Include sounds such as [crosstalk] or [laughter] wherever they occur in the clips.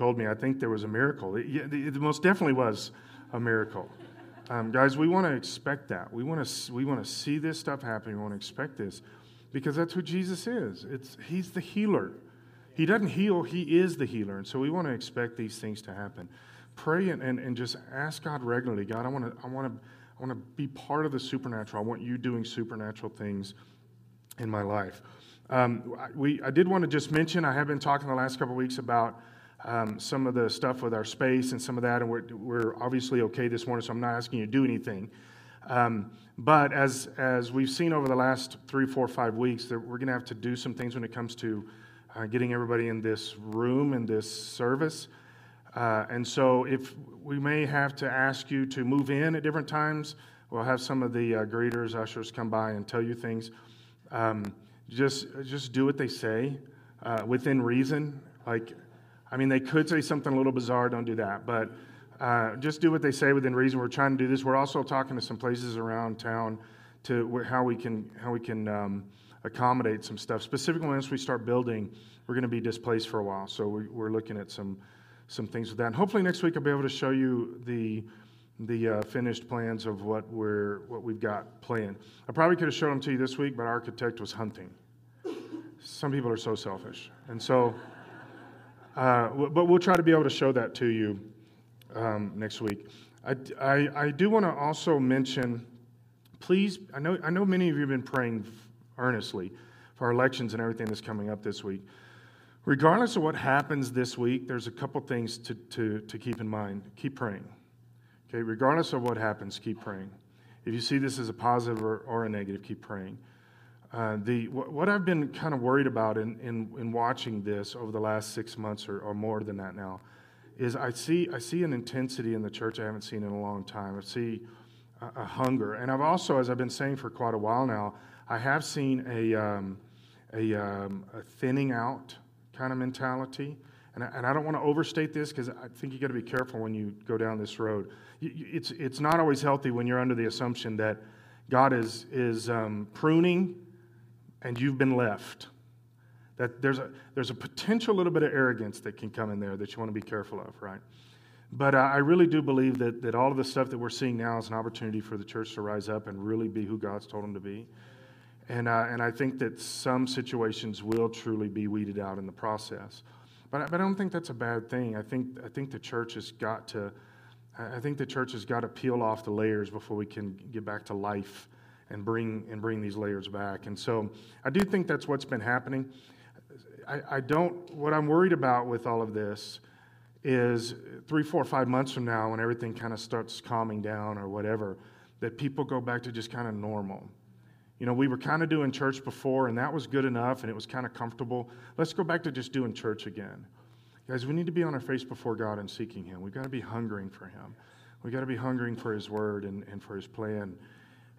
told me, I think there was a miracle. It, it most definitely was a miracle. Um, guys, we want to expect that. We want to we want to see this stuff happen. We want to expect this because that's who Jesus is. It's he's the healer. He doesn't heal, he is the healer. And so we want to expect these things to happen. Pray and, and, and just ask God regularly, God, I want to I want to I want to be part of the supernatural. I want you doing supernatural things in my life. Um, we, I did want to just mention, I have been talking the last couple of weeks about um, some of the stuff with our space and some of that, and we're, we're obviously okay this morning, so I'm not asking you to do anything. Um, but as, as we've seen over the last three, four, five weeks, that we're going to have to do some things when it comes to uh, getting everybody in this room and this service. Uh, and so, if we may have to ask you to move in at different times, we'll have some of the uh, greeters, ushers come by and tell you things. Um, just, just do what they say uh, within reason. Like, I mean, they could say something a little bizarre, don't do that. But uh, just do what they say within reason. We're trying to do this. We're also talking to some places around town to where, how we can, how we can um, accommodate some stuff. Specifically, once we start building, we're going to be displaced for a while. So we, we're looking at some, some things with that. And hopefully next week I'll be able to show you the, the uh, finished plans of what, we're, what we've got planned. I probably could have shown them to you this week, but our architect was hunting. Some people are so selfish. And so, uh, but we'll try to be able to show that to you um, next week. I, I, I do want to also mention, please, I know, I know many of you have been praying earnestly for our elections and everything that's coming up this week. Regardless of what happens this week, there's a couple things to, to, to keep in mind. Keep praying. Okay, regardless of what happens, keep praying. If you see this as a positive or, or a negative, keep praying. Uh, the, what I've been kind of worried about in, in, in watching this over the last six months or, or, more than that now is I see, I see an intensity in the church I haven't seen in a long time. I see a, a hunger. And I've also, as I've been saying for quite a while now, I have seen a, um, a, um, a, thinning out kind of mentality. And I, and I don't want to overstate this because I think you got to be careful when you go down this road. It's, it's not always healthy when you're under the assumption that God is, is um, pruning and you've been left. That there's a, there's a potential little bit of arrogance that can come in there that you want to be careful of, right? But I really do believe that, that all of the stuff that we're seeing now is an opportunity for the church to rise up and really be who God's told them to be. And, uh, and I think that some situations will truly be weeded out in the process. But, but I don't think that's a bad thing. I think, I think the church has got to, I think the church has got to peel off the layers before we can get back to life and bring and bring these layers back. And so I do think that's what's been happening. I, I don't. What I'm worried about with all of this is three, four, five months from now, when everything kind of starts calming down or whatever, that people go back to just kind of normal. You know, we were kind of doing church before, and that was good enough, and it was kind of comfortable. Let's go back to just doing church again. Guys, we need to be on our face before God and seeking Him. We've got to be hungering for Him. We've got to be hungering for His Word and, and for His plan.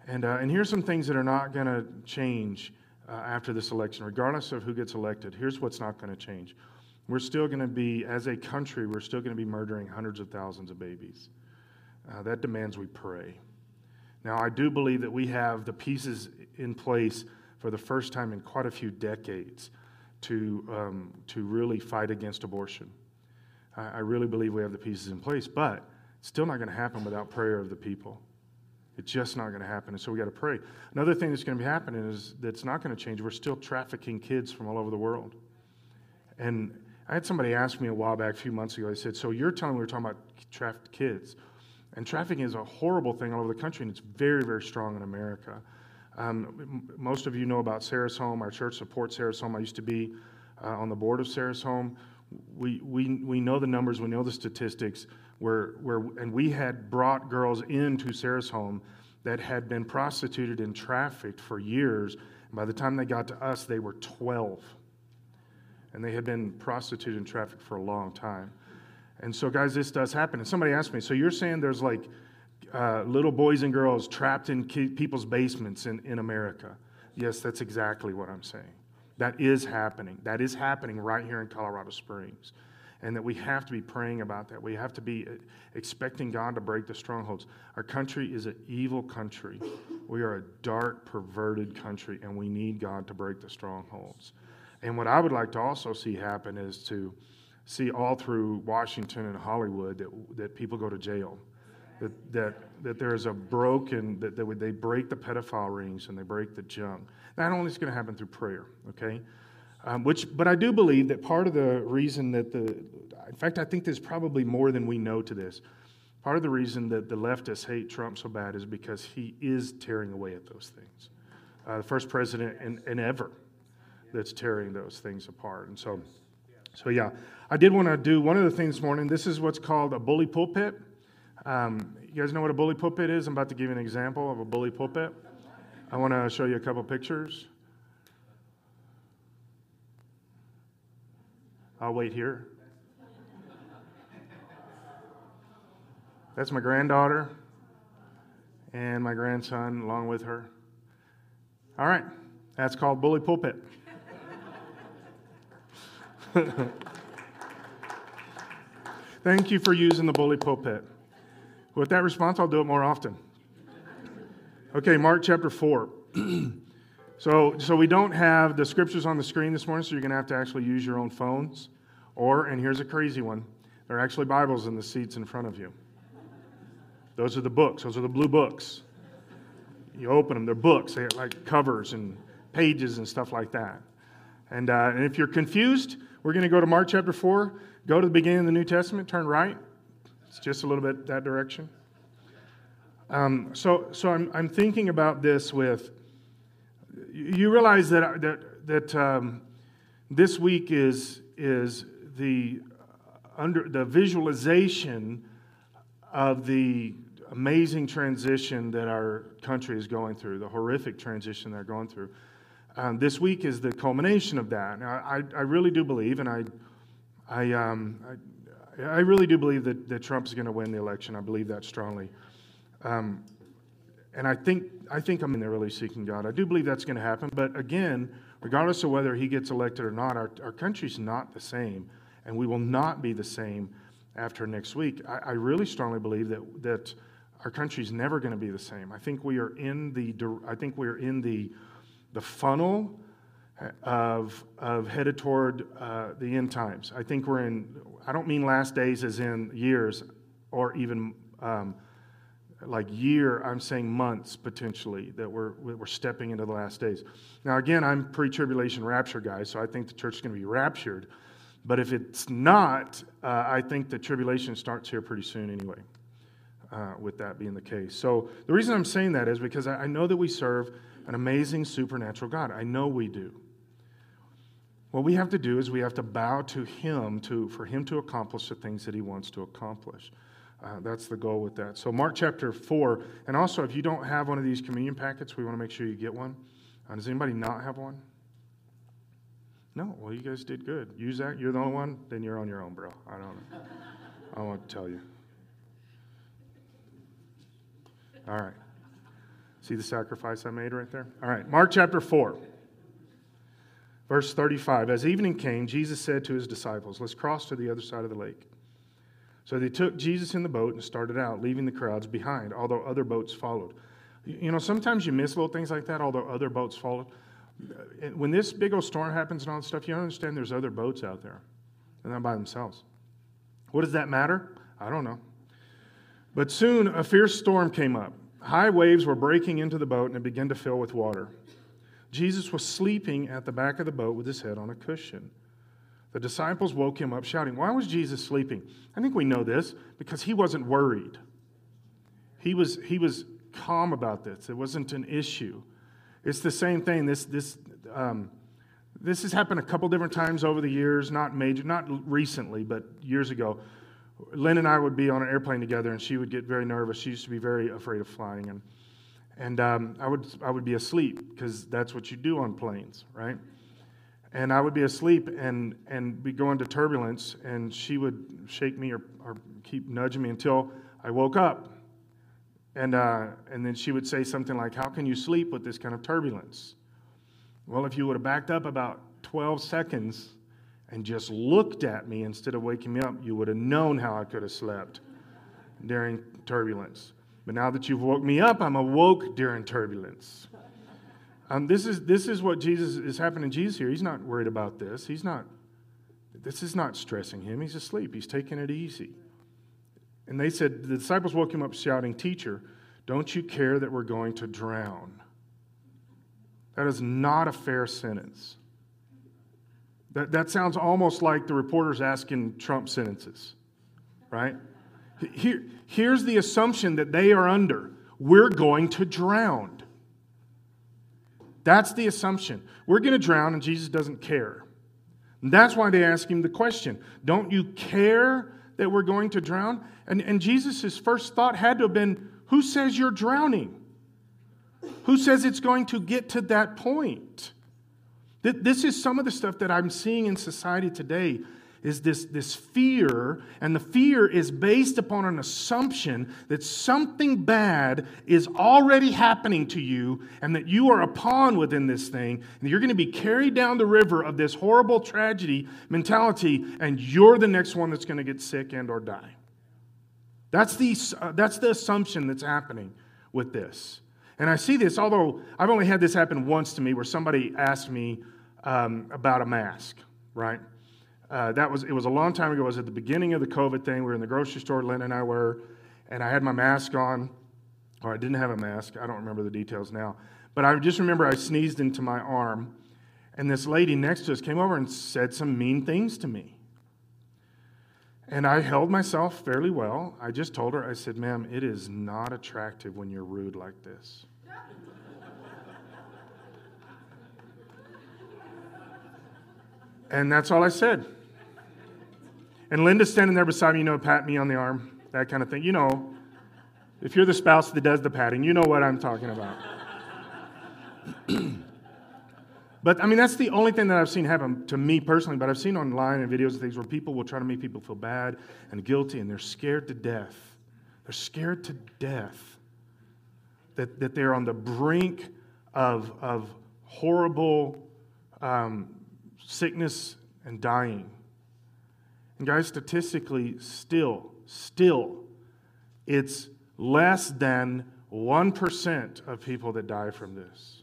And, uh, and here's some things that are not going to change uh, after this election, regardless of who gets elected. Here's what's not going to change. We're still going to be, as a country, we're still going to be murdering hundreds of thousands of babies. Uh, that demands we pray. Now, I do believe that we have the pieces in place for the first time in quite a few decades to, um, to really fight against abortion. I, I really believe we have the pieces in place, but it's still not going to happen without prayer of the people. It's just not going to happen. And so we got to pray. Another thing that's going to be happening is that's not going to change. We're still trafficking kids from all over the world. And I had somebody ask me a while back, a few months ago, they said, So you're telling me we're talking about trafficked kids? And trafficking is a horrible thing all over the country, and it's very, very strong in America. Um, most of you know about Sarah's Home. Our church supports Sarah's Home. I used to be uh, on the board of Sarah's Home. We, we, we know the numbers, we know the statistics where, where, and we had brought girls into Sarah's home that had been prostituted and trafficked for years. And by the time they got to us, they were 12. And they had been prostituted and trafficked for a long time. And so, guys, this does happen. And somebody asked me, so you're saying there's like uh, little boys and girls trapped in people's basements in, in America? Yes, that's exactly what I'm saying. That is happening. That is happening right here in Colorado Springs and that we have to be praying about that. We have to be uh, expecting God to break the strongholds. Our country is an evil country. We are a dark, perverted country, and we need God to break the strongholds. And what I would like to also see happen is to see all through Washington and Hollywood that, that people go to jail. That, that, that there's a broken, that, that they break the pedophile rings and they break the junk. Not only is going to happen through prayer, okay? Um, which, but I do believe that part of the reason that the, in fact, I think there's probably more than we know to this. Part of the reason that the leftists hate Trump so bad is because he is tearing away at those things. Uh, the first president in ever that's tearing those things apart. And so, so yeah, I did want to do one of the things this morning. This is what's called a bully pulpit. Um, you guys know what a bully pulpit is? I'm about to give you an example of a bully pulpit. I want to show you a couple pictures. I'll wait here. That's my granddaughter and my grandson along with her. All right, that's called bully pulpit. [laughs] Thank you for using the bully pulpit. With that response, I'll do it more often. Okay, Mark chapter 4. [clears throat] so, so we don't have the scriptures on the screen this morning, so you're going to have to actually use your own phones. Or, and here's a crazy one, there are actually Bibles in the seats in front of you. Those are the books, those are the blue books. You open them, they're books, they have like covers and pages and stuff like that. And, uh, and if you're confused, we're going to go to Mark chapter 4, go to the beginning of the New Testament, turn right. It's just a little bit that direction. Um, so so I'm, I'm thinking about this with, you realize that, that, that um, this week is, is the, under, the visualization of the amazing transition that our country is going through, the horrific transition they're going through. Um, this week is the culmination of that. Now, I, I really do believe, and I, I, um, I, I, really do believe that, that Trump is going to win the election. I believe that strongly. Um, and I think, I think I'm in there really seeking God. I do believe that's going to happen. But again, regardless of whether he gets elected or not, our, our country's not the same. And we will not be the same after next week. I, I really strongly believe that, that our country's never going to be the same. I think we are in the, I think we are in the, the funnel of, of headed toward uh, the end times. I think we're in, I don't mean last days as in years or even um, like year, I'm saying months potentially that we're, we're stepping into the last days. Now, again, I'm pre tribulation rapture guy, so I think the church is going to be raptured. But if it's not, uh, I think the tribulation starts here pretty soon anyway, uh, with that being the case. So the reason I'm saying that is because I, know that we serve an amazing supernatural God. I know we do. What we have to do is we have to bow to Him to, for Him to accomplish the things that He wants to accomplish. Uh, that's the goal with that. So, Mark chapter 4, and also if you don't have one of these communion packets, we want to make sure you get one. Uh, does anybody not have one? No, well, you guys did good. Use that. You're the only one. Then you're on your own, bro. I don't. I won't tell you. All right. See the sacrifice I made right there? All right. Mark chapter 4, verse 35. As evening came, Jesus said to his disciples, Let's cross to the other side of the lake. So they took Jesus in the boat and started out, leaving the crowds behind, although other boats followed. You know, sometimes you miss little things like that, although other boats followed when this big old storm happens and all that stuff, you understand there's other boats out there. They're not by themselves. What does that matter? I don't know. But soon a fierce storm came up. High waves were breaking into the boat and it began to fill with water. Jesus was sleeping at the back of the boat with his head on a cushion. The disciples woke him up shouting, Why was Jesus sleeping? I think we know this because he wasn't worried. He was, he was calm about this, it wasn't an issue. It's the same thing. This, this, um, this has happened a couple different times over the years, not major, not recently, but years ago. Lynn and I would be on an airplane together, and she would get very nervous. She used to be very afraid of flying, and and um, I would I would be asleep because that's what you do on planes, right? And I would be asleep and and be going to turbulence, and she would shake me or, or keep nudging me until I woke up, and, uh, and then she would say something like, How can you sleep with this kind of turbulence? Well, if you would have backed up about 12 seconds and just looked at me instead of waking me up, you would have known how I could have slept during turbulence. But now that you've woke me up, I'm awoke during turbulence. Um, this, is, this is what Jesus is happening to Jesus here. He's not worried about this. He's not, this is not stressing him. He's asleep, he's taking it easy. And they said, the disciples woke him up shouting, Teacher, don't you care that we're going to drown? That is not a fair sentence. That, that sounds almost like the reporters asking Trump sentences, right? Here, here's the assumption that they are under we're going to drown. That's the assumption. We're going to drown, and Jesus doesn't care. And that's why they ask him the question Don't you care that we're going to drown? And, and Jesus' first thought had to have been Who says you're drowning? Who says it's going to get to that point? This is some of the stuff that I'm seeing in society today is this, this fear, and the fear is based upon an assumption that something bad is already happening to you and that you are a pawn within this thing, and you're going to be carried down the river of this horrible tragedy mentality, and you're the next one that's going to get sick and or die. That's the, uh, that's the assumption that's happening with this. And I see this, although I've only had this happen once to me, where somebody asked me um, about a mask, right? Uh, that was it was a long time ago. It was at the beginning of the COVID thing. We were in the grocery store, Lynn and I were, and I had my mask on, or I didn't have a mask. I don't remember the details now, but I just remember I sneezed into my arm, and this lady next to us came over and said some mean things to me. And I held myself fairly well. I just told her, I said, ma'am, it is not attractive when you're rude like this. [laughs] and that's all I said. And Linda's standing there beside me, you know, pat me on the arm, that kind of thing. You know, if you're the spouse that does the patting, you know what I'm talking about. [clears throat] but I mean, that's the only thing that I've seen happen to me personally, but I've seen online and videos and things where people will try to make people feel bad and guilty, and they're scared to death. They're scared to death that, that they're on the brink of, of horrible um, sickness and dying. And guys, statistically, still, still, it's less than 1% of people that die from this.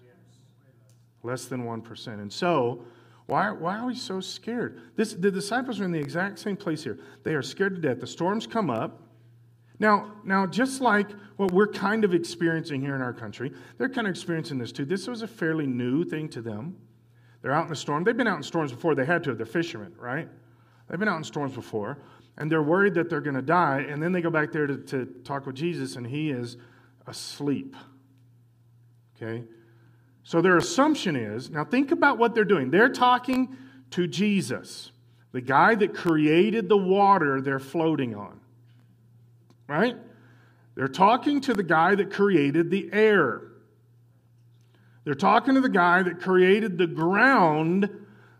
Less than 1%. And so, why, why are we so scared? This, the disciples are in the exact same place here. They are scared to death. The storms come up. Now, now, just like what we're kind of experiencing here in our country, they're kind of experiencing this too. This was a fairly new thing to them. They're out in the storm. They've been out in storms before. They had to. They're fishermen, right? They've been out in storms before, and they're worried that they're going to die, and then they go back there to, to talk with Jesus, and he is asleep. Okay? So their assumption is now think about what they're doing. They're talking to Jesus, the guy that created the water they're floating on. Right? They're talking to the guy that created the air. They're talking to the guy that created the ground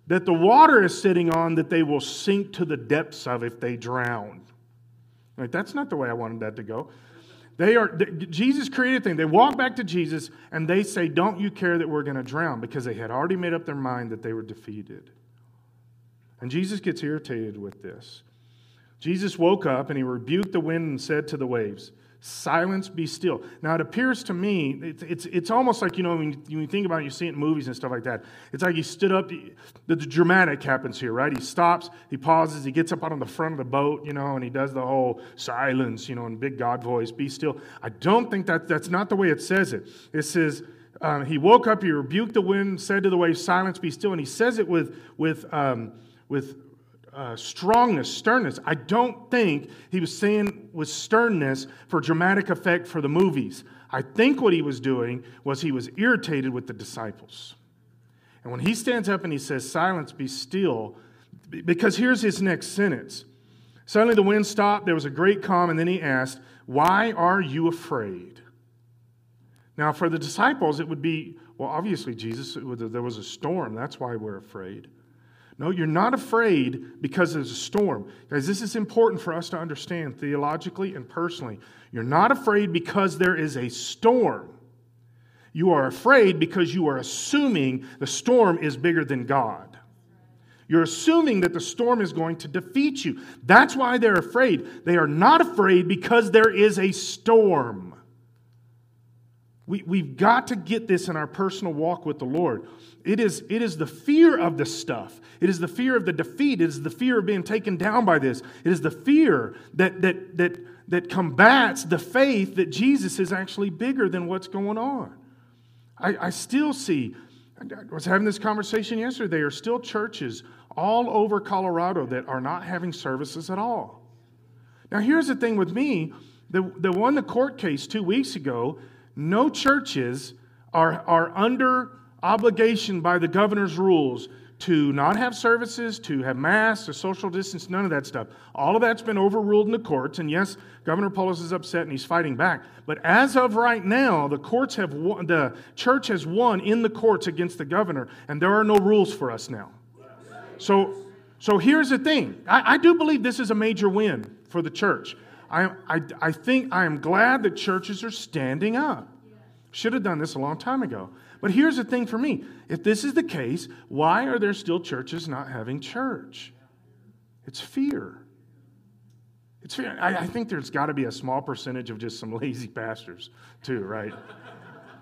that the water is sitting on that they will sink to the depths of if they drown. Like, that's not the way I wanted that to go. They are Jesus created thing. They walk back to Jesus and they say, "Don't you care that we're going to drown?" Because they had already made up their mind that they were defeated. And Jesus gets irritated with this. Jesus woke up and he rebuked the wind and said to the waves, silence be still. Now it appears to me it's, it's, it's almost like you know when you, when you think about it you see it in movies and stuff like that it's like he stood up the, the, dramatic happens here right? He stops he pauses he gets up out on the front of the boat you know and he does the whole silence you know in big god voice be still. I don't think that that's not the way it says it. It says um, he woke up he rebuked the wind said to the waves silence be still. And he says it with with um, with uh, strongness, sternness. I don't think he was saying with sternness for dramatic effect for the movies. I think what he was doing was he was irritated with the disciples. And when he stands up and he says, Silence, be still, because here's his next sentence. Suddenly the wind stopped, there was a great calm, and then he asked, Why are you afraid? Now, for the disciples, it would be, well, obviously, Jesus, there was a storm. That's why we're afraid. No, you're not afraid because there's a storm. Guys, this is important for us to understand theologically and personally. You're not afraid because there is a storm. You are afraid because you are assuming the storm is bigger than God. You're assuming that the storm is going to defeat you. That's why they're afraid. They are not afraid because there is a storm. We, we've got to get this in our personal walk with the Lord. It is, it is the fear of the stuff. It is the fear of the defeat. It is the fear of being taken down by this. It is the fear that, that, that, that combats the faith that Jesus is actually bigger than what's going on. I, I still see, I was having this conversation yesterday. There are still churches all over Colorado that are not having services at all. Now, here's the thing with me the, the won the court case two weeks ago. No churches are, are under obligation by the governor's rules to not have services, to have mass, to social distance, none of that stuff. All of that's been overruled in the courts. And yes, Governor Polis is upset and he's fighting back. But as of right now, the courts have won, the church has won in the courts against the governor, and there are no rules for us now. So, so here's the thing. I, I do believe this is a major win for the church. I, I, I think I am glad that churches are standing up. Should have done this a long time ago. But here's the thing for me if this is the case, why are there still churches not having church? It's fear. It's fear. I, I think there's got to be a small percentage of just some [laughs] lazy pastors, too, right?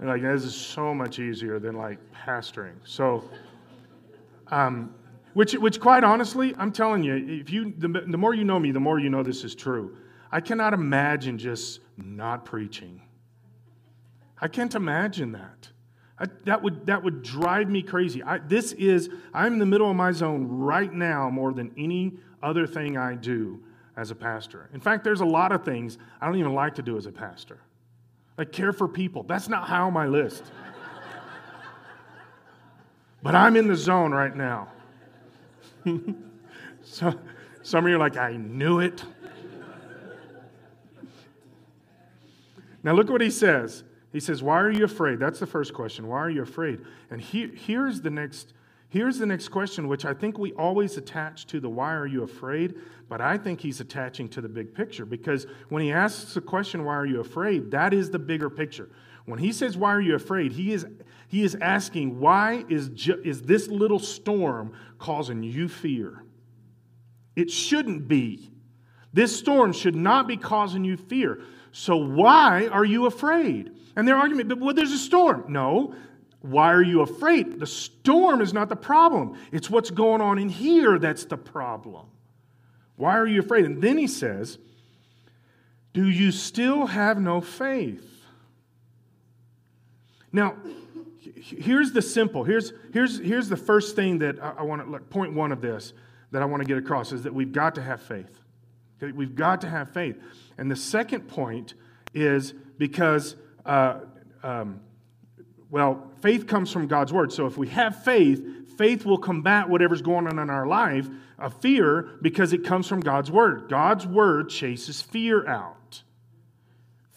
like, this is so much easier than like pastoring. So, um, which, which quite honestly, I'm telling you, if you the, the more you know me, the more you know this is true. I cannot imagine just not preaching. I can't imagine that. I, that, would, that would drive me crazy. I, this is, I'm in the middle of my zone right now more than any other thing I do as a pastor. In fact, there's a lot of things I don't even like to do as a pastor. Like care for people. That's not high on my list. [laughs] but I'm in the zone right now. [laughs] so, some of you are like, I knew it. Now, look what he says. He says, Why are you afraid? That's the first question. Why are you afraid? And he, here's, the next, here's the next question, which I think we always attach to the why are you afraid, but I think he's attaching to the big picture because when he asks the question, Why are you afraid? that is the bigger picture. When he says, Why are you afraid? he is, he is asking, Why is, ju- is this little storm causing you fear? It shouldn't be. This storm should not be causing you fear. So why are you afraid? And their argument, but well, there's a storm. No. Why are you afraid? The storm is not the problem. It's what's going on in here that's the problem. Why are you afraid? And then he says, Do you still have no faith? Now, here's the simple. Here's, here's, here's the first thing that I, I want to, point one of this that I want to get across is that we've got to have faith. Okay? We've got to have faith. And the second point is because uh, um, well, faith comes from God's word. So if we have faith, faith will combat whatever's going on in our life, a fear, because it comes from God's word. God's word chases fear out.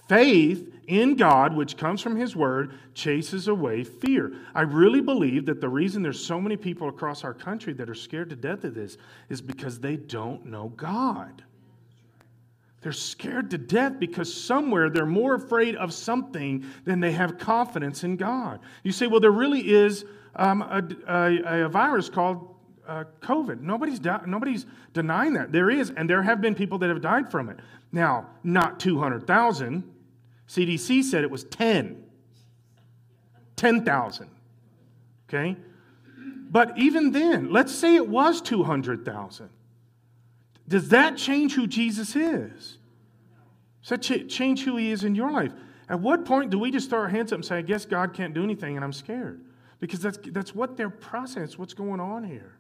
Faith in God, which comes from His Word, chases away fear. I really believe that the reason there's so many people across our country that are scared to death of this is because they don't know God. They're scared to death because somewhere they're more afraid of something than they have confidence in God. You say, well, there really is um, a, a, a, virus called uh, COVID. Nobody's, di- nobody's denying that. There is, and there have been people that have died from it. Now, not 200,000. CDC said it was 10. 10,000. Okay? But even then, let's say it was 200,000. Does that change who Jesus is? Does that ch- change who he is in your life? At what point do we just throw our hands up and say, I guess God can't do anything and I'm scared? Because that's, that's what their process, what's going on here.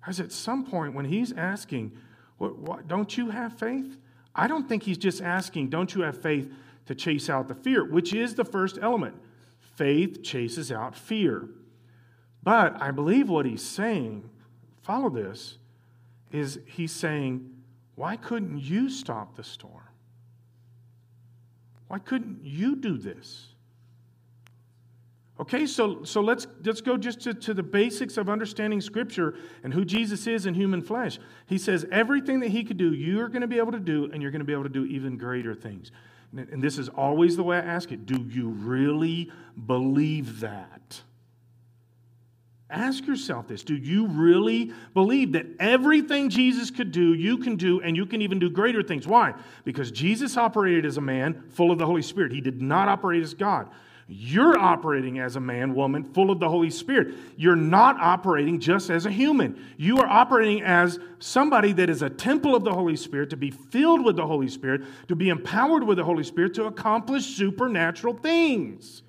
Because at some point when he's asking, what, what, don't you have faith? I don't think he's just asking, don't you have faith to chase out the fear, which is the first element. Faith chases out fear. But I believe what he's saying, follow this, is he's saying, Why couldn't you stop the storm? Why couldn't you do this? Okay, so, so let's, let's go just to, to the basics of understanding Scripture and who Jesus is in human flesh. He says everything that he could do, you're going to be able to do, and you're going to be able to do even greater things. And, and this is always the way I ask it do you really believe that? Ask yourself this Do you really believe that everything Jesus could do, you can do, and you can even do greater things? Why? Because Jesus operated as a man full of the Holy Spirit. He did not operate as God. You're operating as a man, woman, full of the Holy Spirit. You're not operating just as a human. You are operating as somebody that is a temple of the Holy Spirit, to be filled with the Holy Spirit, to be empowered with the Holy Spirit to accomplish supernatural things.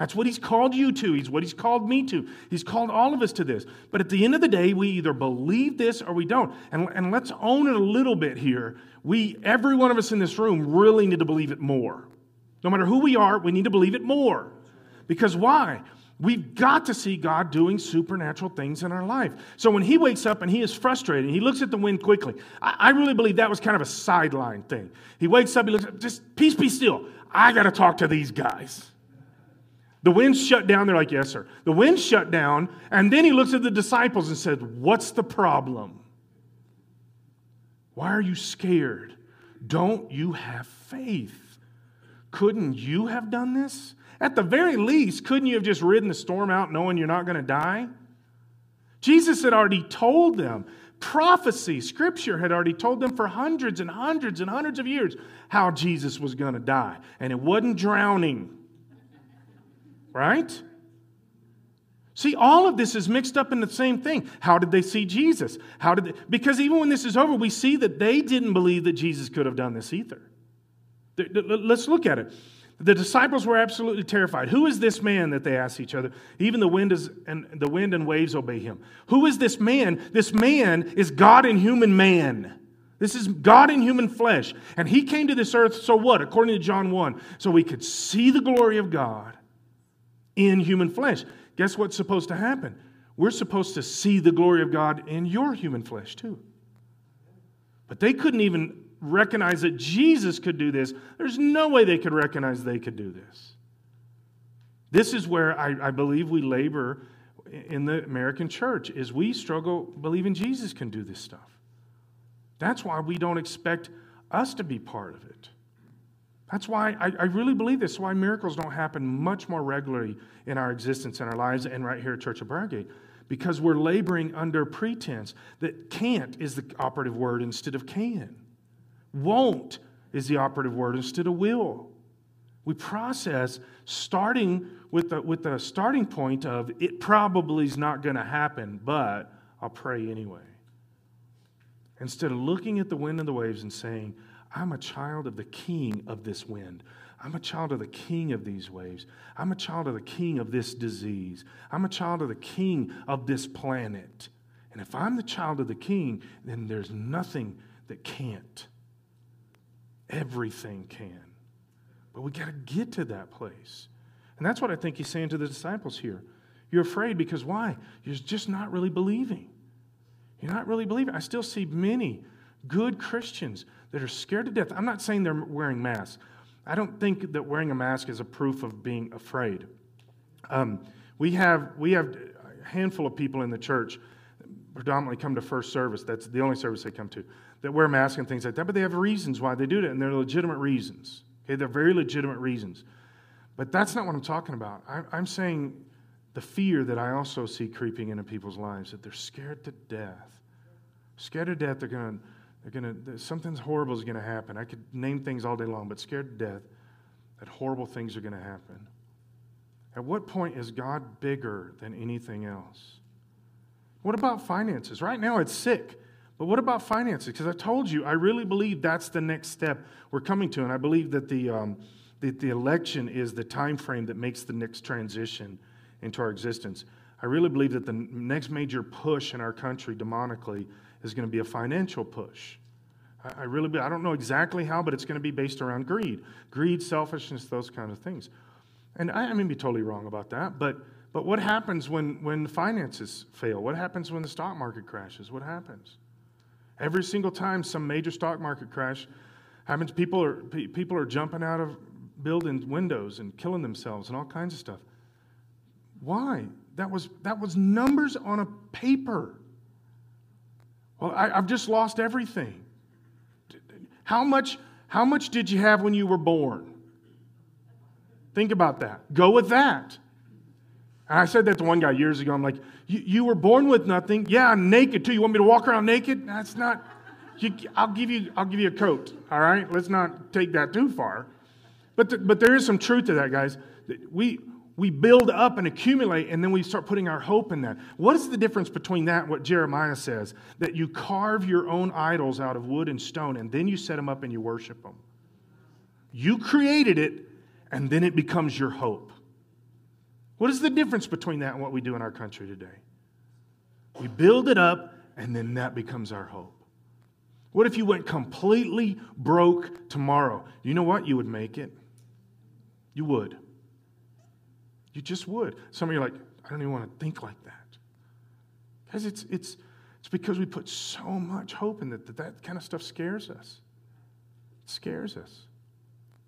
That's what he's called you to. He's what he's called me to. He's called all of us to this. But at the end of the day, we either believe this or we don't. And, and let's own it a little bit here. We, every one of us in this room, really need to believe it more. No matter who we are, we need to believe it more. Because why? We've got to see God doing supernatural things in our life. So when he wakes up and he is frustrated, he looks at the wind quickly. I, I really believe that was kind of a sideline thing. He wakes up, he looks, just peace, be still. I got to talk to these guys. The wind shut down. They're like, yes, sir. The wind shut down, and then he looks at the disciples and said, What's the problem? Why are you scared? Don't you have faith? Couldn't you have done this? At the very least, couldn't you have just ridden the storm out knowing you're not going to die? Jesus had already told them. Prophecy, scripture had already told them for hundreds and hundreds and hundreds of years how Jesus was going to die. And it wasn't drowning. Right? See, all of this is mixed up in the same thing. How did they see Jesus? How did they, because even when this is over, we see that they didn't believe that Jesus could have done this either. Let's look at it. The disciples were absolutely terrified. Who is this man that they asked each other? Even the wind is and the wind and waves obey him. Who is this man? This man is God in human man. This is God in human flesh. And he came to this earth so what? According to John 1, so we could see the glory of God in human flesh. Guess what's supposed to happen? We're supposed to see the glory of God in your human flesh too. But they couldn't even recognize that Jesus could do this, there's no way they could recognize they could do this. This is where I, I believe we labor in the American church is we struggle believing Jesus can do this stuff. That's why we don't expect us to be part of it. That's why I, I, really believe this. Why miracles don't happen much more regularly in our existence in our lives and right here at Church of Briargate. Because we're laboring under pretense that can't is the operative word instead of can. Won't is the operative word instead of will. We process starting with the, with the starting point of it probably is not going to happen, but I'll pray anyway. Instead of looking at the wind and the waves and saying, I'm a child of the king of this wind. I'm a child of the king of these waves. I'm a child of the king of this disease. I'm a child of the king of this planet. And if I'm the child of the king, then there's nothing that can't. Everything can. But we got to get to that place. And that's what I think he's saying to the disciples here. You're afraid because why? You're just not really believing. You're not really believing. I still see many good Christians that are scared to death. I'm not saying they're wearing masks. I don't think that wearing a mask is a proof of being afraid. Um, we, have, we have a handful of people in the church predominantly come to first service. That's the only service they come to that wear masks and things like that, but they have reasons why they do that, and they're legitimate reasons. Okay, they're very legitimate reasons. But that's not what I'm talking about. I'm saying the fear that I also see creeping into people's lives that they're scared to death. Scared to death, they're going to, they're to, something horrible is going to happen. I could name things all day long, but scared to death that horrible things are going to happen. At what point is God bigger than anything else? What about finances? Right now it's sick. But what about finances? Because I told you, I really believe that's the next step we're coming to. And I believe that the, um, the, the election is the time frame that makes the next transition into our existence. I really believe that the next major push in our country demonically is going to be a financial push. I, really, I don't know exactly how, but it's going to be based around greed, greed, selfishness, those kind of things. And I, I may be totally wrong about that, but but what happens when when finances fail? What happens when the stock market crashes? What happens? Every single time some major stock market crash happens, people are, people are jumping out of building windows and killing themselves and all kinds of stuff. Why? That was, that was numbers on a paper. Well, I, I've just lost everything. How much, how much did you have when you were born? Think about that. Go with that. And I said that to one guy years ago. I'm like, you, were born with nothing. Yeah, naked too. You want me to walk around naked? That's not. You, I'll give you. I'll give you a coat. All right. Let's not take that too far. But the, but there is some truth to that, guys. We, we build up and accumulate, and then we start putting our hope in that. What is the difference between that and what Jeremiah says? That you carve your own idols out of wood and stone, and then you set them up and you worship them. You created it, and then it becomes your hope. What is the difference between that and what we do in our country today? We build it up, and then that becomes our hope. What if you went completely broke tomorrow? You know what? You would make it. You would. You just would. Some of you are like, I don't even want to think like that. Because it's, it's, it's because we put so much hope in that, that that kind of stuff scares us. It scares us.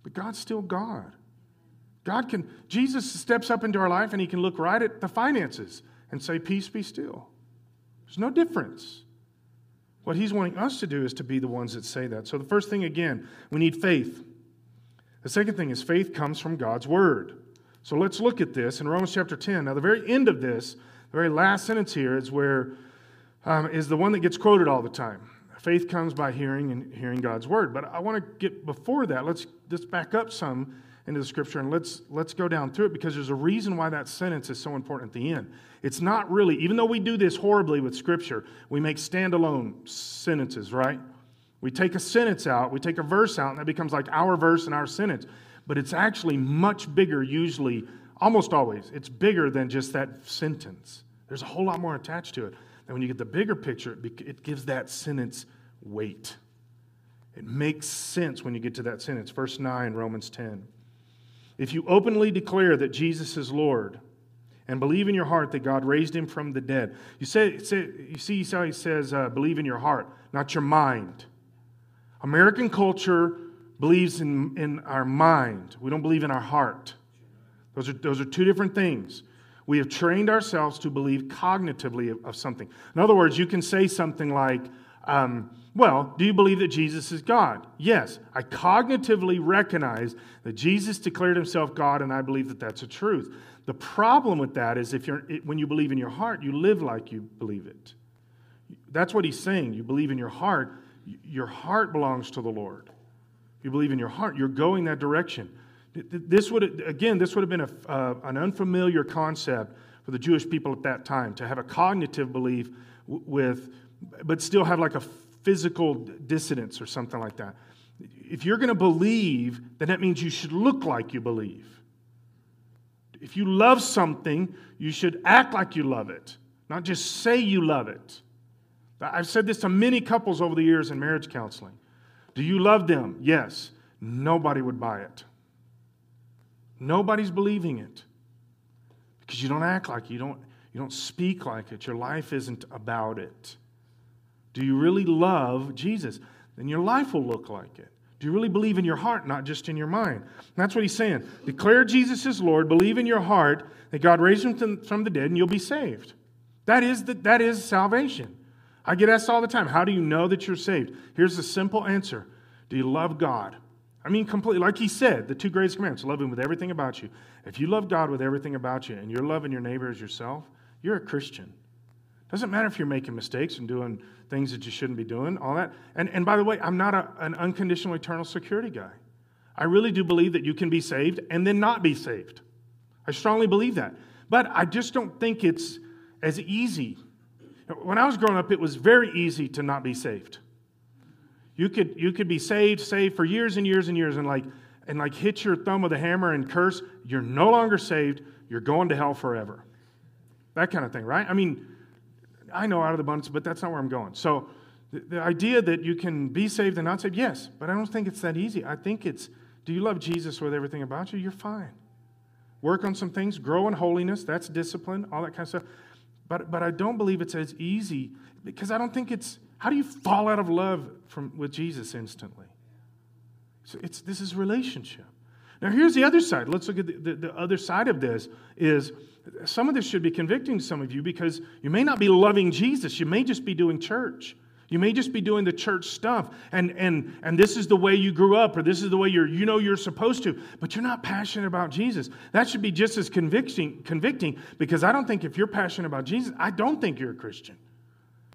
But God's still God. God can, Jesus steps up into our life and he can look right at the finances and say, Peace be still. There's no difference. What he's wanting us to do is to be the ones that say that. So the first thing, again, we need faith. The second thing is faith comes from God's word. So let's look at this in Romans chapter 10. Now, the very end of this, the very last sentence here is where um, is the one that gets quoted all the time. Faith comes by hearing and hearing God's word. But I want to get before that. Let's just back up some into the scripture and let's let's go down through it because there's a reason why that sentence is so important at the end. It's not really, even though we do this horribly with scripture, we make standalone sentences, right? We take a sentence out, we take a verse out, and that becomes like our verse and our sentence. But it's actually much bigger, usually, almost always. It's bigger than just that sentence. There's a whole lot more attached to it. And when you get the bigger picture, it gives that sentence weight. It makes sense when you get to that sentence. Verse 9, Romans 10. If you openly declare that Jesus is Lord and believe in your heart that God raised him from the dead, you, say, say you see how he says, uh, believe in your heart, not your mind. American culture believes in, in our mind, we don't believe in our heart. Those are, those are two different things. We have trained ourselves to believe cognitively of, of something. In other words, you can say something like, um, Well, do you believe that Jesus is God? Yes. I cognitively recognize that Jesus declared himself God, and I believe that that's a truth. The problem with that is if you're, when you believe in your heart, you live like you believe it. That's what he's saying. You believe in your heart, your heart belongs to the Lord. You believe in your heart, you're going that direction. This would, again, this would have been a, uh, an unfamiliar concept for the Jewish people at that time to have a cognitive belief with, but still have like a physical dissonance or something like that. If you're going to believe, then that means you should look like you believe. If you love something, you should act like you love it, not just say you love it. I've said this to many couples over the years in marriage counseling. Do you love them? Yes. Nobody would buy it. Nobody's believing it because you don't act like it. You don't, you don't speak like it. Your life isn't about it. Do you really love Jesus? Then your life will look like it. Do you really believe in your heart, not just in your mind? And that's what he's saying. Declare Jesus is Lord, believe in your heart that God raised him from the dead, and you'll be saved. That is, the, that is salvation. I get asked all the time, how do you know that you're saved? Here's the simple answer Do you love God? I mean, completely, like he said, the two greatest commandments love him with everything about you. If you love God with everything about you and you're loving your neighbor as yourself, you're a Christian. Doesn't matter if you're making mistakes and doing things that you shouldn't be doing, all that. And, and by the way, I'm not a, an unconditional eternal security guy. I really do believe that you can be saved and then not be saved. I strongly believe that. But I just don't think it's as easy when I was growing up, it was very easy to not be saved. You could, you could be saved, saved for years and years and years, and like, and like hit your thumb with a hammer and curse. You're no longer saved. You're going to hell forever. That kind of thing, right? I mean, I know out of the abundance, but that's not where I'm going. So the, the idea that you can be saved and not saved, yes, but I don't think it's that easy. I think it's, do you love Jesus with everything about you? You're fine. Work on some things, grow in holiness, that's discipline, all that kind of stuff. But, but I don't believe it's as easy because I don't think it's, how do you fall out of love from, with Jesus instantly? So it's, this is relationship. Now, here's the other side. Let's look at the, the, the, other side of this is some of this should be convicting some of you because you may not be loving Jesus. You may just be doing church. You may just be doing the church stuff, and, and, and this is the way you grew up, or this is the way you're, you know you're supposed to, but you're not passionate about Jesus. That should be just as convicting, convicting because I don't think if you're passionate about Jesus, I don't think you're a Christian.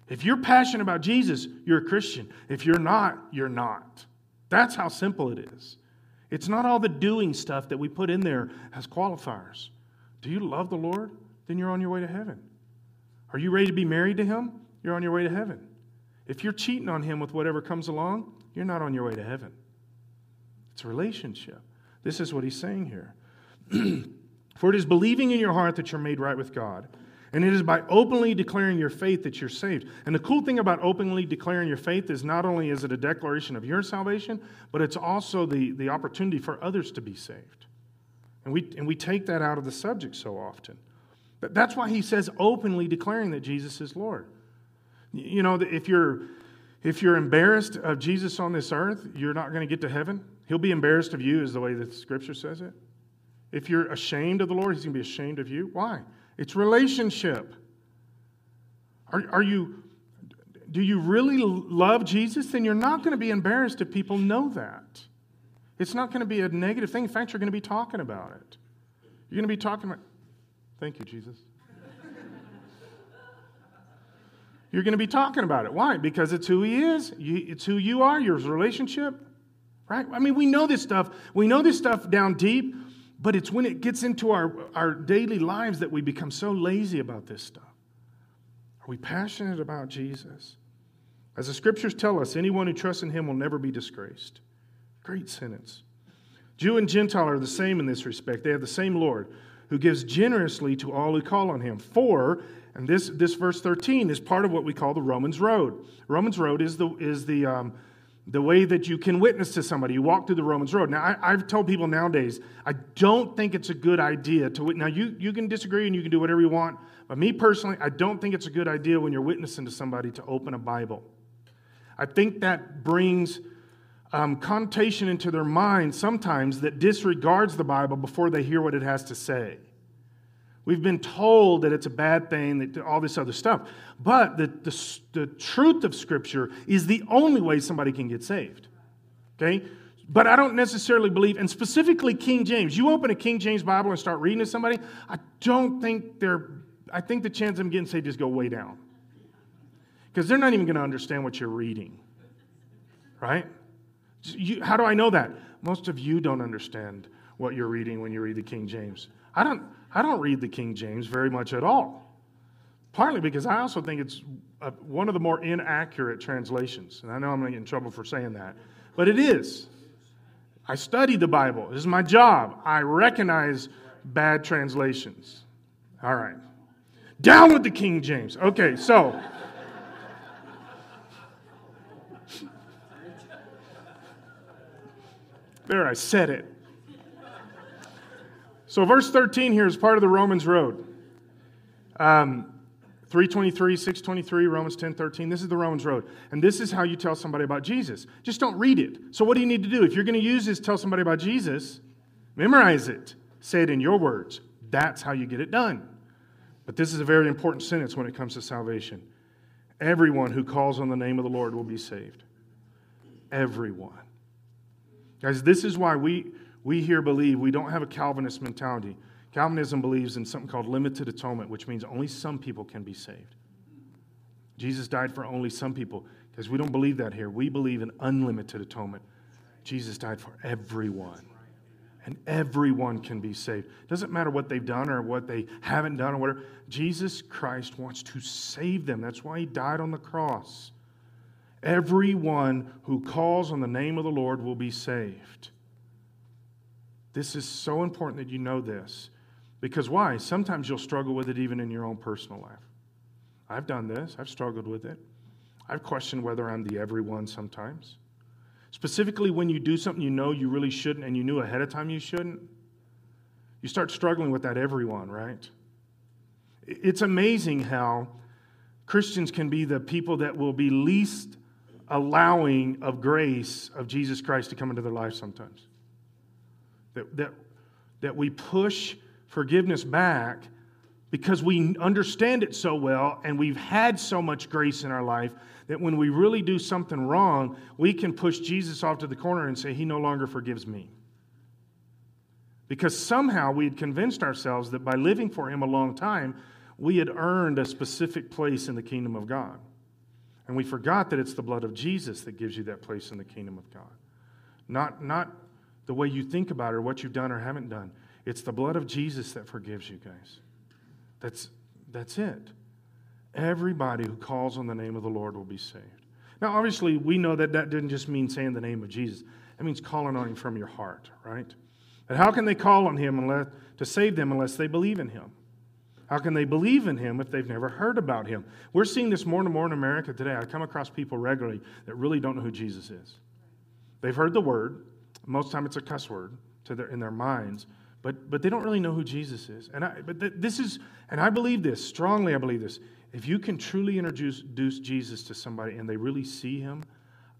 If you're passionate about Jesus, you're a Christian. If you're not, you're not. That's how simple it is. It's not all the doing stuff that we put in there as qualifiers. Do you love the Lord? Then you're on your way to heaven. Are you ready to be married to Him? You're on your way to heaven. If you're cheating on Him with whatever comes along, you're not on your way to heaven. It's a relationship. This is what He's saying here. [clears throat] For it is believing in your heart that you're made right with God. And it is by openly declaring your faith that you're saved. And the cool thing about openly declaring your faith is not only is it a declaration of your salvation, but it's also the, the opportunity for others to be saved. And we, and we take that out of the subject so often. But that's why he says openly declaring that Jesus is Lord. You know, if you're, if you're embarrassed of Jesus on this earth, you're not going to get to heaven. He'll be embarrassed of you, is the way the scripture says it. If you're ashamed of the Lord, he's going to be ashamed of you. Why? It's relationship. Are, are you, do you really love Jesus? Then you're not going to be embarrassed if people know that. It's not going to be a negative thing. In fact, you're going to be talking about it. You're going to be talking about, thank you, Jesus. You're going to be talking about it. Why? Because it's who he is. It's who you are, your relationship. Right? I mean, we know this stuff. We know this stuff down deep. But it's when it gets into our, our daily lives that we become so lazy about this stuff. Are we passionate about Jesus? As the scriptures tell us, anyone who trusts in him will never be disgraced. Great sentence. Jew and Gentile are the same in this respect. They have the same Lord who gives generously to all who call on him. For, and this, this verse 13 is part of what we call the Romans Road. Romans Road is the, is the um, the way that you can witness to somebody. You walk through the Romans road. Now, I, have told people nowadays, I don't think it's a good idea to. Now, you, you can disagree and you can do whatever you want, but me personally, I don't think it's a good idea when you're witnessing to somebody to open a Bible. I think that brings um, connotation into their mind sometimes that disregards the Bible before they hear what it has to say. We've been told that it's a bad thing, that all this other stuff. But the, the, the truth of Scripture is the only way somebody can get saved. Okay? But I don't necessarily believe, and specifically King James. You open a King James Bible and start reading to somebody, I don't think they're, I think the chance of them getting saved just go way down. Because they're not even going to understand what you're reading. Right? You, how do I know that? Most of you don't understand what you're reading when you read the King James. I don't, I don't read the King James very much at all. Partly because I also think it's a, one of the more inaccurate translations. And I know I'm going to get in trouble for saying that, but it is. I study the Bible, this is my job. I recognize bad translations. All right. Down with the King James. Okay, so. [laughs] There, I said it. So, verse 13 here is part of the Romans road. Um, 323, 623, Romans 10, 13. This is the Romans road. And this is how you tell somebody about Jesus. Just don't read it. So, what do you need to do? If you're going to use this, tell somebody about Jesus, memorize it. Say it in your words. That's how you get it done. But this is a very important sentence when it comes to salvation. Everyone who calls on the name of the Lord will be saved. Everyone. Guys, this is why we we here believe we don't have a Calvinist mentality. Calvinism believes in something called limited atonement, which means only some people can be saved. Jesus died for only some people because we don't believe that here. We believe in unlimited atonement. Jesus died for everyone, and everyone can be saved. Doesn't matter what they've done or what they haven't done or whatever. Jesus Christ wants to save them. That's why he died on the cross. Everyone who calls on the name of the Lord will be saved. This is so important that you know this. Because why? Sometimes you'll struggle with it even in your own personal life. I've done this, I've struggled with it. I've questioned whether I'm the everyone sometimes. Specifically, when you do something you know you really shouldn't and you knew ahead of time you shouldn't, you start struggling with that everyone, right? It's amazing how Christians can be the people that will be least allowing of grace of Jesus Christ to come into their life sometimes that, that, that we push forgiveness back because we understand it so well and we've had so much grace in our life that when we really do something wrong, we can push Jesus off to the corner and say, He no longer forgives me. Because somehow we had convinced ourselves that by living for Him a long time, we had earned a specific place in the kingdom of God. And we forgot that it's the blood of Jesus that gives you that place in the kingdom of God. Not, not the way you think about it or what you've done or haven't done. It's the blood of Jesus that forgives you guys. That's, that's it. Everybody who calls on the name of the Lord will be saved. Now, obviously, we know that that didn't just mean saying the name of Jesus. It means calling on him from your heart, right? But how can they call on him unless, to save them unless they believe in him? How can they believe in him if they've never heard about him? We're seeing this more and more in America today. I come across people regularly that really don't know who Jesus is. They've heard the word, most time it's a cuss word to their, in their minds, but, but they don't really know who Jesus is. And I, but th- this is, and I believe this, strongly I believe this. If you can truly introduce, introduce Jesus to somebody and they really see him,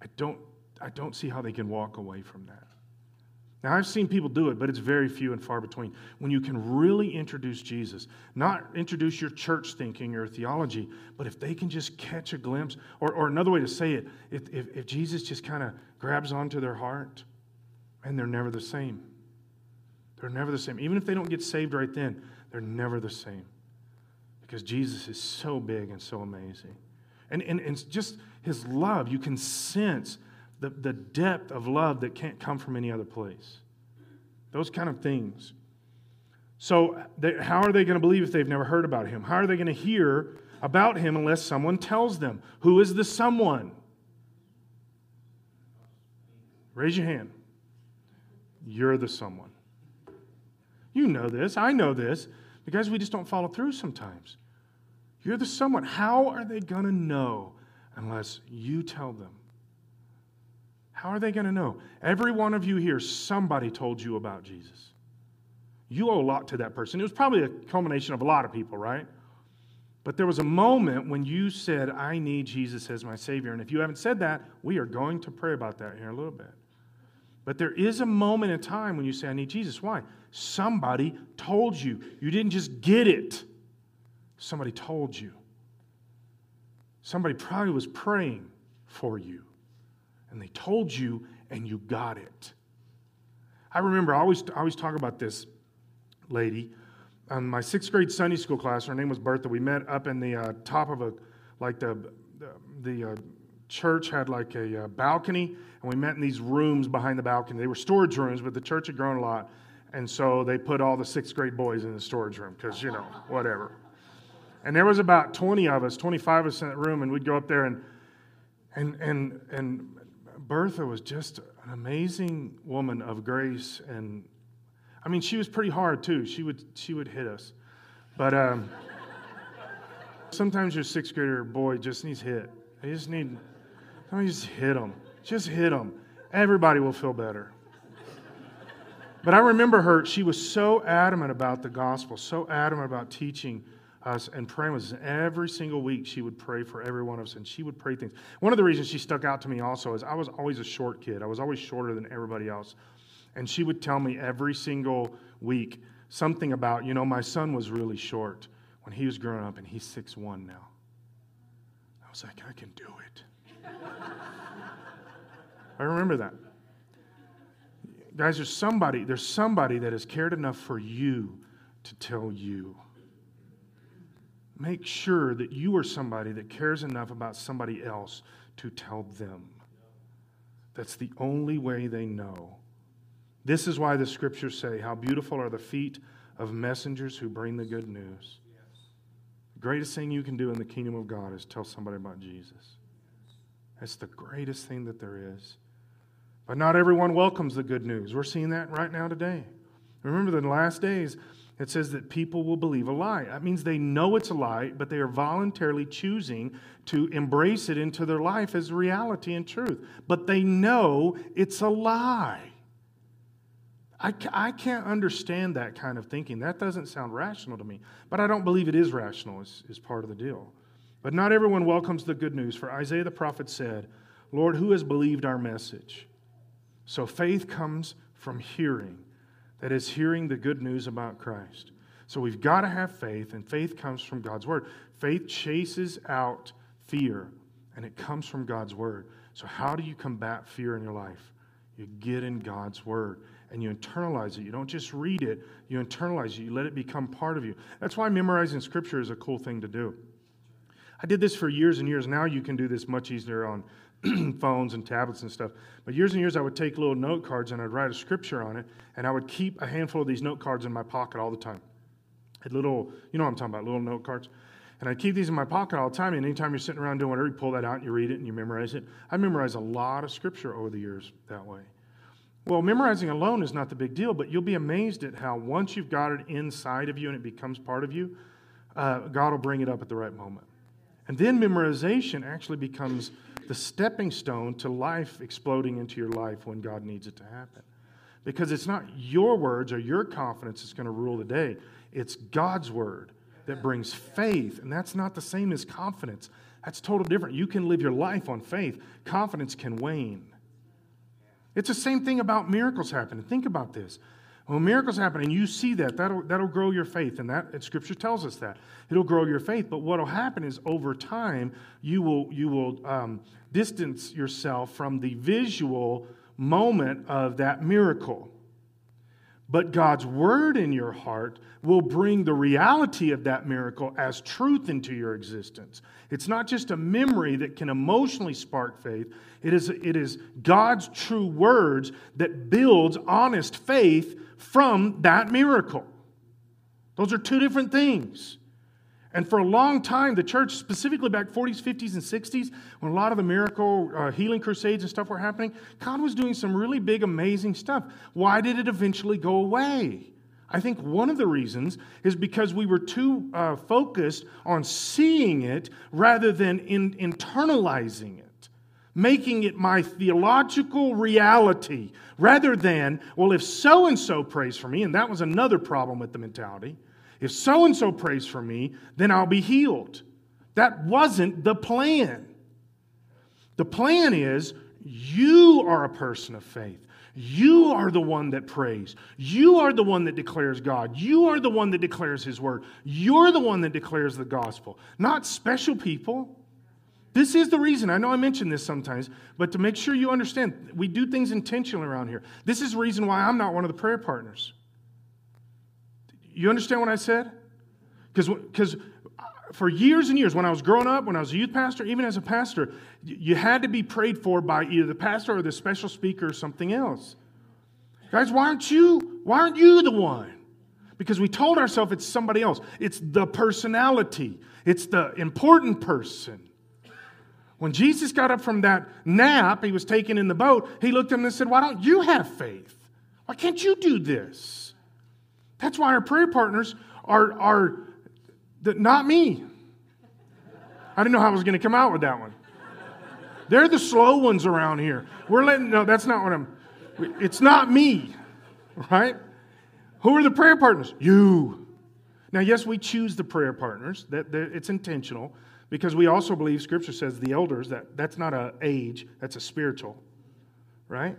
I don't, I don't see how they can walk away from that. Now, I've seen people do it, but it's very few and far between. When you can really introduce Jesus, not introduce your church thinking or theology, but if they can just catch a glimpse, or, or another way to say it, if, if, if Jesus just kind of grabs onto their heart, and they're never the same. They're never the same. Even if they don't get saved right then, they're never the same. Because Jesus is so big and so amazing. And, and, and just his love, you can sense the, the depth of love that can't come from any other place. Those kind of things. So, they, how are they going to believe if they've never heard about him? How are they going to hear about him unless someone tells them? Who is the someone? Raise your hand. You're the someone. You know this. I know this. Because we just don't follow through sometimes. You're the someone. How are they going to know unless you tell them? How are they going to know? Every one of you here, somebody told you about Jesus. You owe a lot to that person. It was probably a culmination of a lot of people, right? But there was a moment when you said, I need Jesus as my Savior. And if you haven't said that, we are going to pray about that here in a little bit. But there is a moment in time when you say, I need Jesus. Why? Somebody told you. You didn't just get it, somebody told you. Somebody probably was praying for you and they told you and you got it. I remember, I always, I always talk about this lady. Um, my sixth grade Sunday school class, her name was Bertha. We met up in the uh, top of a, like the, the, the uh, church had like a uh, balcony, and we met in these rooms behind the balcony. They were storage rooms, but the church had grown a lot. And so they put all the sixth grade boys in the storage room because, you know, whatever. And there was about 20 of us, 25 of us in that room, and we'd go up there and and and and Bertha was just an amazing woman of grace, and I mean, she was pretty hard too. She would she would hit us, but um, sometimes your sixth grader boy just needs hit. They just need, let me just hit them. Just hit them. Everybody will feel better. But I remember her, she was so adamant about the gospel, so adamant about teaching us and praying with us. Every single week, she would pray for every one of us, and she would pray things. One of the reasons she stuck out to me also is I was always a short kid. I was always shorter than everybody else. And she would tell me every single week something about, you know, my son was really short when he was growing up, and he's six one now. I was like, I can do it. I remember that. Guys, there's somebody, there's somebody that has cared enough for you to tell you make sure that you are somebody that cares enough about somebody else to tell them. That's the only way they know. This is why the scriptures say, How beautiful are the feet of messengers who bring the good news. The greatest thing you can do in the kingdom of God is tell somebody about Jesus. That's the greatest thing that there is. But not everyone welcomes the good news. We're seeing that right now today. Remember, the last days, it says that people will believe a lie. That means they know it's a lie, but they are voluntarily choosing to embrace it into their life as reality and truth. But they know it's a lie. I, I can't understand that kind of thinking. That doesn't sound rational to me. But I don't believe it is rational, is, is part of the deal. But not everyone welcomes the good news. For Isaiah the prophet said, Lord, who has believed our message? So faith comes from hearing that is hearing the good news about Christ. So we've got to have faith, and faith comes from God's word. Faith chases out fear, and it comes from God's word. So, how do you combat fear in your life? You get in God's word and you internalize it. You don't just read it, you internalize it. You let it become part of you. That's why memorizing scripture is a cool thing to do. I did this for years and years. Now you can do this much easier on [clears throat] phones and tablets and stuff. But years and years, I would take little note cards and I'd write a scripture on it, and I would keep a handful of these note cards in my pocket all the time. Had little, you know what I'm talking about, little note cards. And I keep these in my pocket all the time. And anytime you're sitting around doing whatever, you pull that out and you read it and you memorize it. I memorized a lot of scripture over the years that way. Well, memorizing alone is not the big deal, but you'll be amazed at how once you've got it inside of you and it becomes part of you, uh, God will bring it up at the right moment. And then memorization actually becomes the stepping stone to life exploding into your life when God needs it to happen. Because it's not your words or your confidence that's going to rule the day, it's God's word that brings faith. And that's not the same as confidence. That's total different. You can live your life on faith, confidence can wane. It's the same thing about miracles happening. Think about this. When miracles happen and you see that, that'll, that'll grow your faith. And that and scripture tells us that. It'll grow your faith. But what'll happen is over time, you will, you will um, distance yourself from the visual moment of that miracle. But God's word in your heart will bring the reality of that miracle as truth into your existence. It's not just a memory that can emotionally spark faith, it is, it is God's true words that builds honest faith from that miracle. Those are two different things. And for a long time, the church, specifically back 40s, 50s, and 60s, when a lot of the miracle uh, healing crusades and stuff were happening, God was doing some really big, amazing stuff. Why did it eventually go away? I think one of the reasons is because we were too uh, focused on seeing it rather than in, internalizing it, making it my theological reality rather than, well, if so and so prays for me, and that was another problem with the mentality if so and so prays for me, then I'll be healed. That wasn't the plan. The plan is you are a person of faith. You are the one that prays. You are the one that declares God. You are the one that declares His word. You're the one that declares the gospel, not special people. This is the reason. I know I mention this sometimes, but to make sure you understand, we do things intentionally around here. This is the reason why I'm not one of the prayer partners. You understand what I said? Because for years and years, when I was growing up, when I was a youth pastor, even as a pastor, you had to be prayed for by either the pastor or the special speaker or something else. Guys, why aren't you? Why aren't you the one? Because we told ourselves it's somebody else. It's the personality. It's the important person. When Jesus got up from that nap he was taken in the boat, he looked at him and said, Why don't you have faith? Why can't you do this? That's why our prayer partners are, are the, not me. I didn't know how I was going to come out with that one. They're the slow ones around here. We're letting, no, that's not what I'm, it's not me, right? Who are the prayer partners? You. Now, yes, we choose the prayer partners. That, that it's intentional because we also believe Scripture says the elders. That that's not a age. That's a spiritual, right?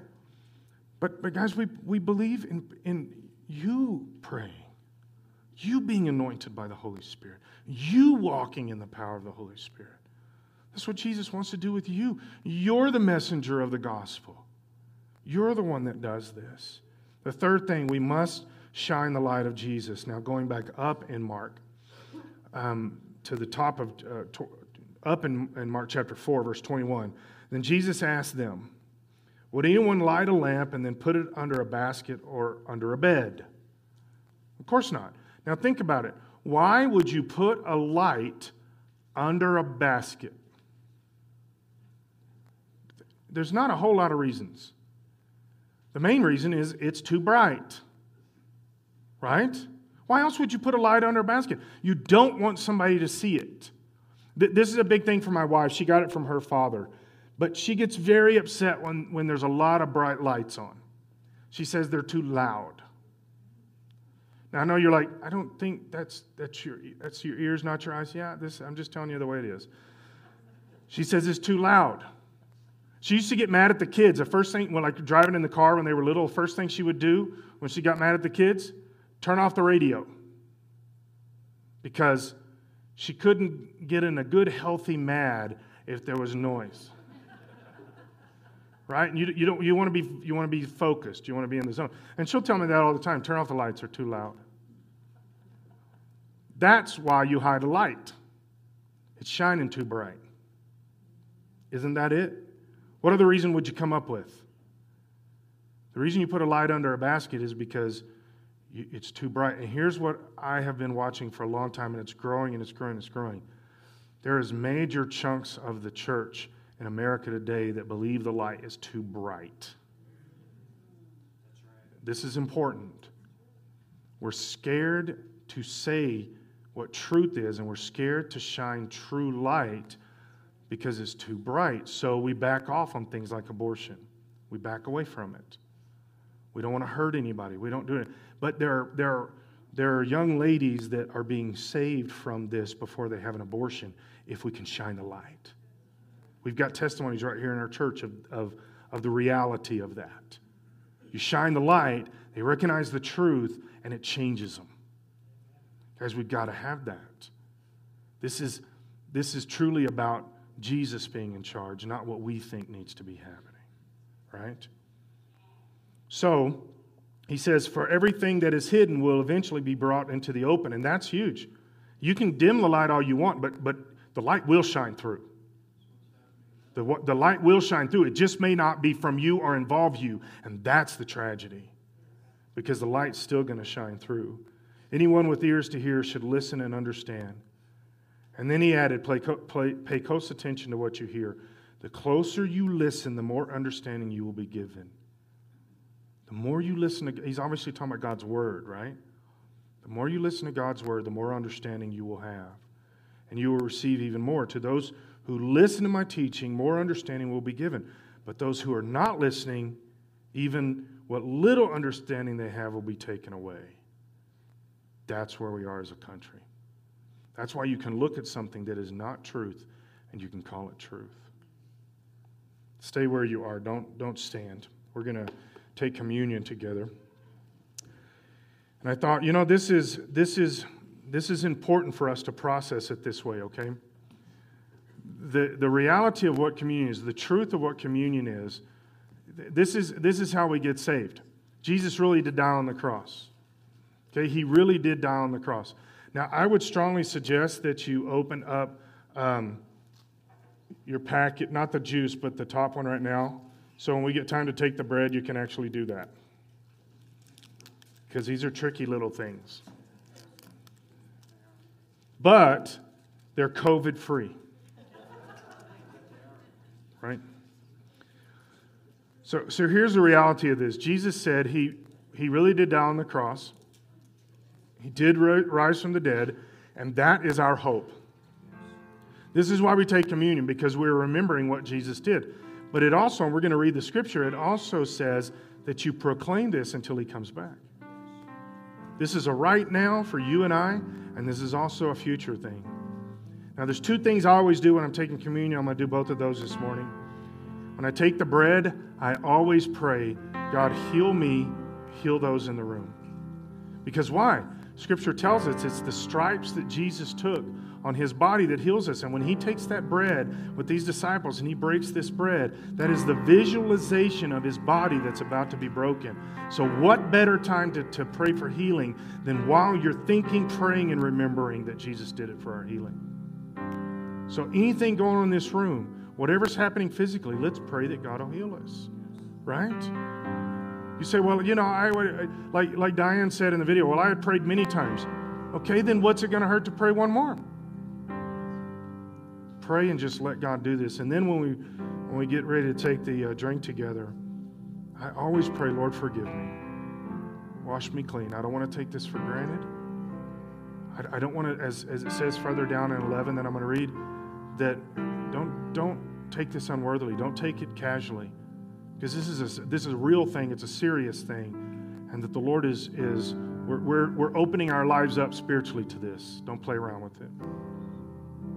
But but guys, we we believe in in you praying, you being anointed by the Holy Spirit, you walking in the power of the Holy Spirit. That's what Jesus wants to do with you. You're the messenger of the gospel. You're the one that does this. The third thing, we must shine the light of Jesus. Now, going back up in Mark, um, to the top of, uh, to, up in, in Mark chapter 4, verse 21, then Jesus asked them, would anyone light a lamp and then put it under a basket or under a bed? Of course not. Now think about it. Why would you put a light under a basket? There's not a whole lot of reasons. The main reason is it's too bright. Right? Why else would you put a light under a basket? You don't want somebody to see it. This is a big thing for my wife. She got it from her father. But she gets very upset when, when there's a lot of bright lights on. She says they're too loud. Now I know you're like, I don't think that's that's your that's your ears, not your eyes. Yeah, this I'm just telling you the way it is. She says it's too loud. She used to get mad at the kids. The first thing, when like driving in the car when they were little, first thing she would do when she got mad at the kids, turn off the radio. Because she couldn't get in a good, healthy mad if there was noise [laughs] right? And you, you, don't, you, want to be, you want to be focused. You want to be in the zone. And she'll tell me that all the time. Turn off the lights, they're too loud. That's why you hide a light. It's shining too bright. Isn't that it? What other reason would you come up with? The reason you put a light under a basket is because it's too bright. And here's what I have been watching for a long time, and it's growing and it's growing and it's growing. There is major chunks of the church in America today that believe the light is too bright. This is important. We're scared to say what truth is, and we're scared to shine true light because it's too bright. So we back off on things like abortion. We back away from it. We don't want to hurt anybody. We don't do it. But there are, there are, there are young ladies that are being saved from this before they have an abortion if we can shine the light. We've got testimonies right here in our church of, of, of the reality of that. You shine the light, they recognize the truth, and it changes them. Guys, we've got to have that. This is, this is truly about Jesus being in charge, not what we think needs to be happening. Right? So, he says, For everything that is hidden will eventually be brought into the open, and that's huge. You can dim the light all you want, but, but the light will shine through. The, the light will shine through. It just may not be from you or involve you, and that's the tragedy because the light's still going to shine through. Anyone with ears to hear should listen and understand. And then he added, play, play, pay close attention to what you hear. The closer you listen, the more understanding you will be given. The more you listen to, he's obviously talking about God's word, right? The more you listen to God's word, the more understanding you will have. And you will receive even more. To those who listen to my teaching, more understanding will be given. But those who are not listening, even what little understanding they have will be taken away. That's where we are as a country. That's why you can look at something that is not truth and you can call it truth. Stay where you are. Don't, don't stand. We're going to take communion together. And I thought, you know, this is, this is, this is important for us to process it this way, okay? The, the reality of what communion is, the truth of what communion is, this is, this is how we get saved. Jesus really did die on the cross. Okay, he really did die on the cross. Now, I would strongly suggest that you open up um, your packet, not the juice, but the top one right now. So when we get time to take the bread, you can actually do that. Because these are tricky little things. But they're COVID free. Right? So, so here's the reality of this Jesus said he, he really did die on the cross, he did rise from the dead, and that is our hope. This is why we take communion, because we're remembering what Jesus did. But it also, and we're going to read the scripture, it also says that you proclaim this until he comes back. This is a right now for you and I, and this is also a future thing. Now, there's two things I always do when I'm taking communion. I'm going to do both of those this morning. When I take the bread, I always pray, God, heal me, heal those in the room. Because why? Scripture tells us it's the stripes that Jesus took on his body that heals us. And when he takes that bread with these disciples and he breaks this bread, that is the visualization of his body that's about to be broken. So, what better time to, to pray for healing than while you're thinking, praying, and remembering that Jesus did it for our healing? So, anything going on in this room, whatever's happening physically, let's pray that God will heal us, right? You say, well, you know, I would, like like Diane said in the video. Well, I had prayed many times. Okay, then what's it going to hurt to pray one more? Pray and just let God do this. And then when we when we get ready to take the uh, drink together, I always pray, Lord, forgive me. Wash me clean. I don't want to take this for granted. I, I don't want to, as, as it says further down in 11 that I'm going to read, that don't, don't take this unworthily. Don't take it casually. Because this is a, this is a real thing. It's a serious thing. And that the Lord is, is we're, we're, we're opening our lives up spiritually to this. Don't play around with it.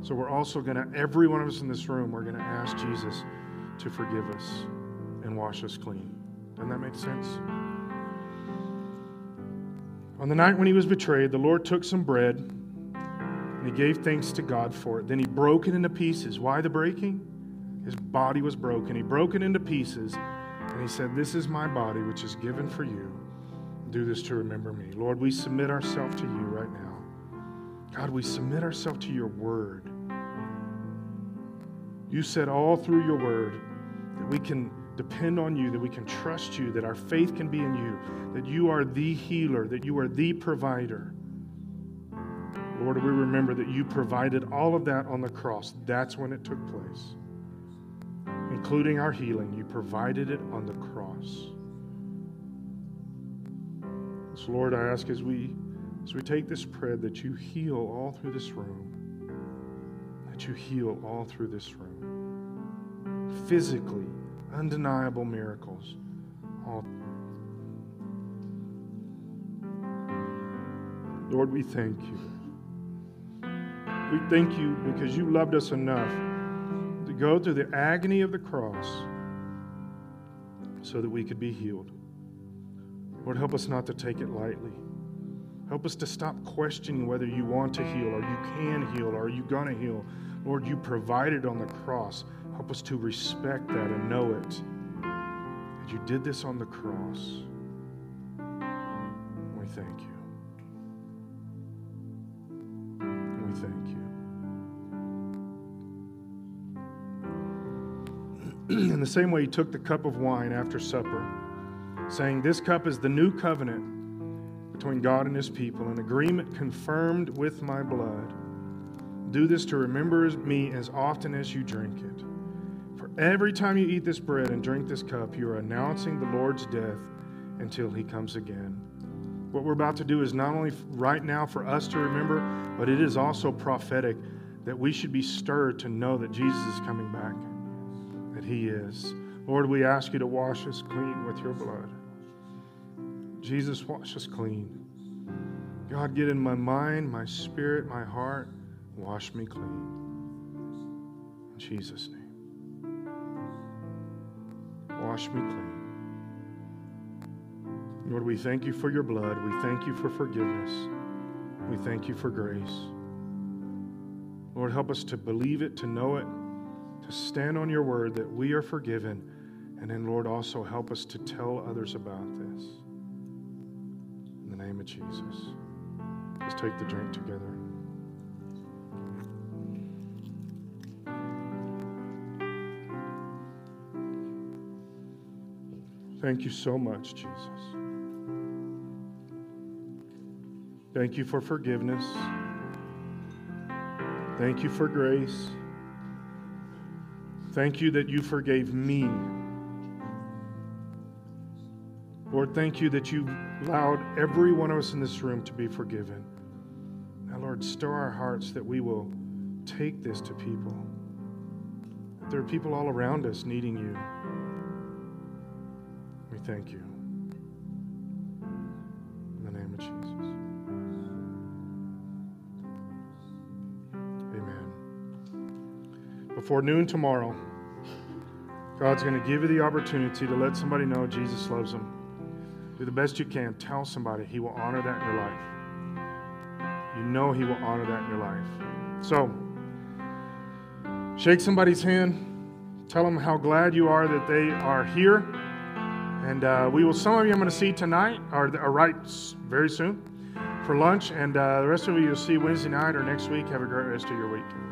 So we're also going to, every one of us in this room, we're going to ask Jesus to forgive us and wash us clean. Doesn't that make sense? On the night when he was betrayed, the Lord took some bread and he gave thanks to God for it. Then he broke it into pieces. Why the breaking? His body was broken. He broke it into pieces and he said, This is my body, which is given for you. Do this to remember me. Lord, we submit ourselves to you right now. God, we submit ourselves to your word. You said all through your word that we can depend on you, that we can trust you, that our faith can be in you, that you are the healer, that you are the provider. Lord, we remember that you provided all of that on the cross. That's when it took place, including our healing. You provided it on the cross. So, Lord, I ask as we as we take this prayer that you heal all through this room, that you heal all through this room, physically, undeniable miracles. All. Lord, we thank you. We thank you because you loved us enough to go through the agony of the cross so that we could be healed. Lord, help us not to take it lightly. Help us to stop questioning whether you want to heal or you can heal or are you going to heal. Lord, you provided on the cross. Help us to respect that and know it. That you did this on the cross. We thank you. We thank you. [clears throat] In the same way, he took the cup of wine after supper, saying, This cup is the new covenant between God and his people, an agreement confirmed with my blood. Do this to remember me as often as you drink it. For every time you eat this bread and drink this cup, you are announcing the Lord's death until he comes again. What we're about to do is not only right now for us to remember, but it is also prophetic that we should be stirred to know that Jesus is coming back, that he is. Lord, we ask you to wash us clean with your blood. Jesus, wash us clean. God, get in my mind, my spirit, my heart. Wash me clean. In Jesus' name. Wash me clean. Lord, we thank you for your blood. We thank you for forgiveness. We thank you for grace. Lord, help us to believe it, to know it, to stand on your word that we are forgiven. And then, Lord, also help us to tell others about this of Jesus. Let's take the drink together. Thank you so much, Jesus. Thank you for forgiveness. Thank you for grace. Thank you that you forgave me. Lord, thank you that you allowed every one of us in this room to be forgiven. Now, Lord, stir our hearts that we will take this to people. There are people all around us needing you. We thank you. In the name of Jesus. Amen. Before noon tomorrow, God's going to give you the opportunity to let somebody know Jesus loves them. Do the best you can. Tell somebody. He will honor that in your life. You know He will honor that in your life. So, shake somebody's hand. Tell them how glad you are that they are here. And uh, we will, some of you I'm going to see tonight, or, or right very soon, for lunch. And uh, the rest of you you'll see Wednesday night or next week. Have a great rest of your week.